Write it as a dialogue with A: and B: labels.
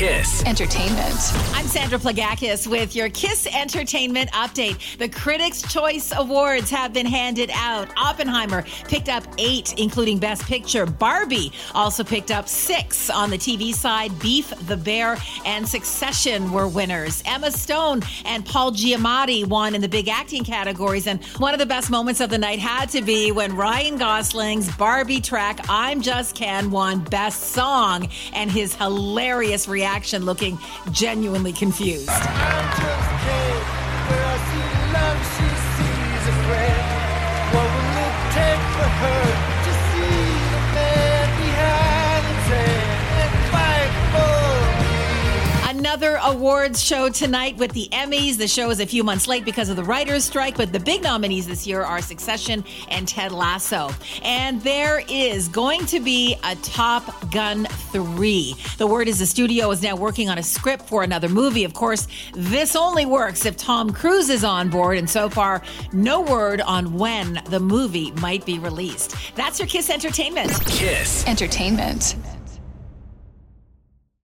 A: Kiss.
B: Entertainment.
C: I'm Sandra Plagakis with your Kiss Entertainment update. The Critics' Choice Awards have been handed out. Oppenheimer picked up eight, including Best Picture. Barbie also picked up six. On the TV side, Beef, The Bear, and Succession were winners. Emma Stone and Paul Giamatti won in the big acting categories. And one of the best moments of the night had to be when Ryan Gosling's Barbie track, I'm Just Ken, won Best Song, and his hilarious reaction looking genuinely confused. Another awards show tonight with the Emmys. The show is a few months late because of the writer's strike, but the big nominees this year are Succession and Ted Lasso. And there is going to be a Top Gun 3. The word is the studio is now working on a script for another movie. Of course, this only works if Tom Cruise is on board, and so far, no word on when the movie might be released. That's your Kiss Entertainment.
A: Kiss.
B: Entertainment.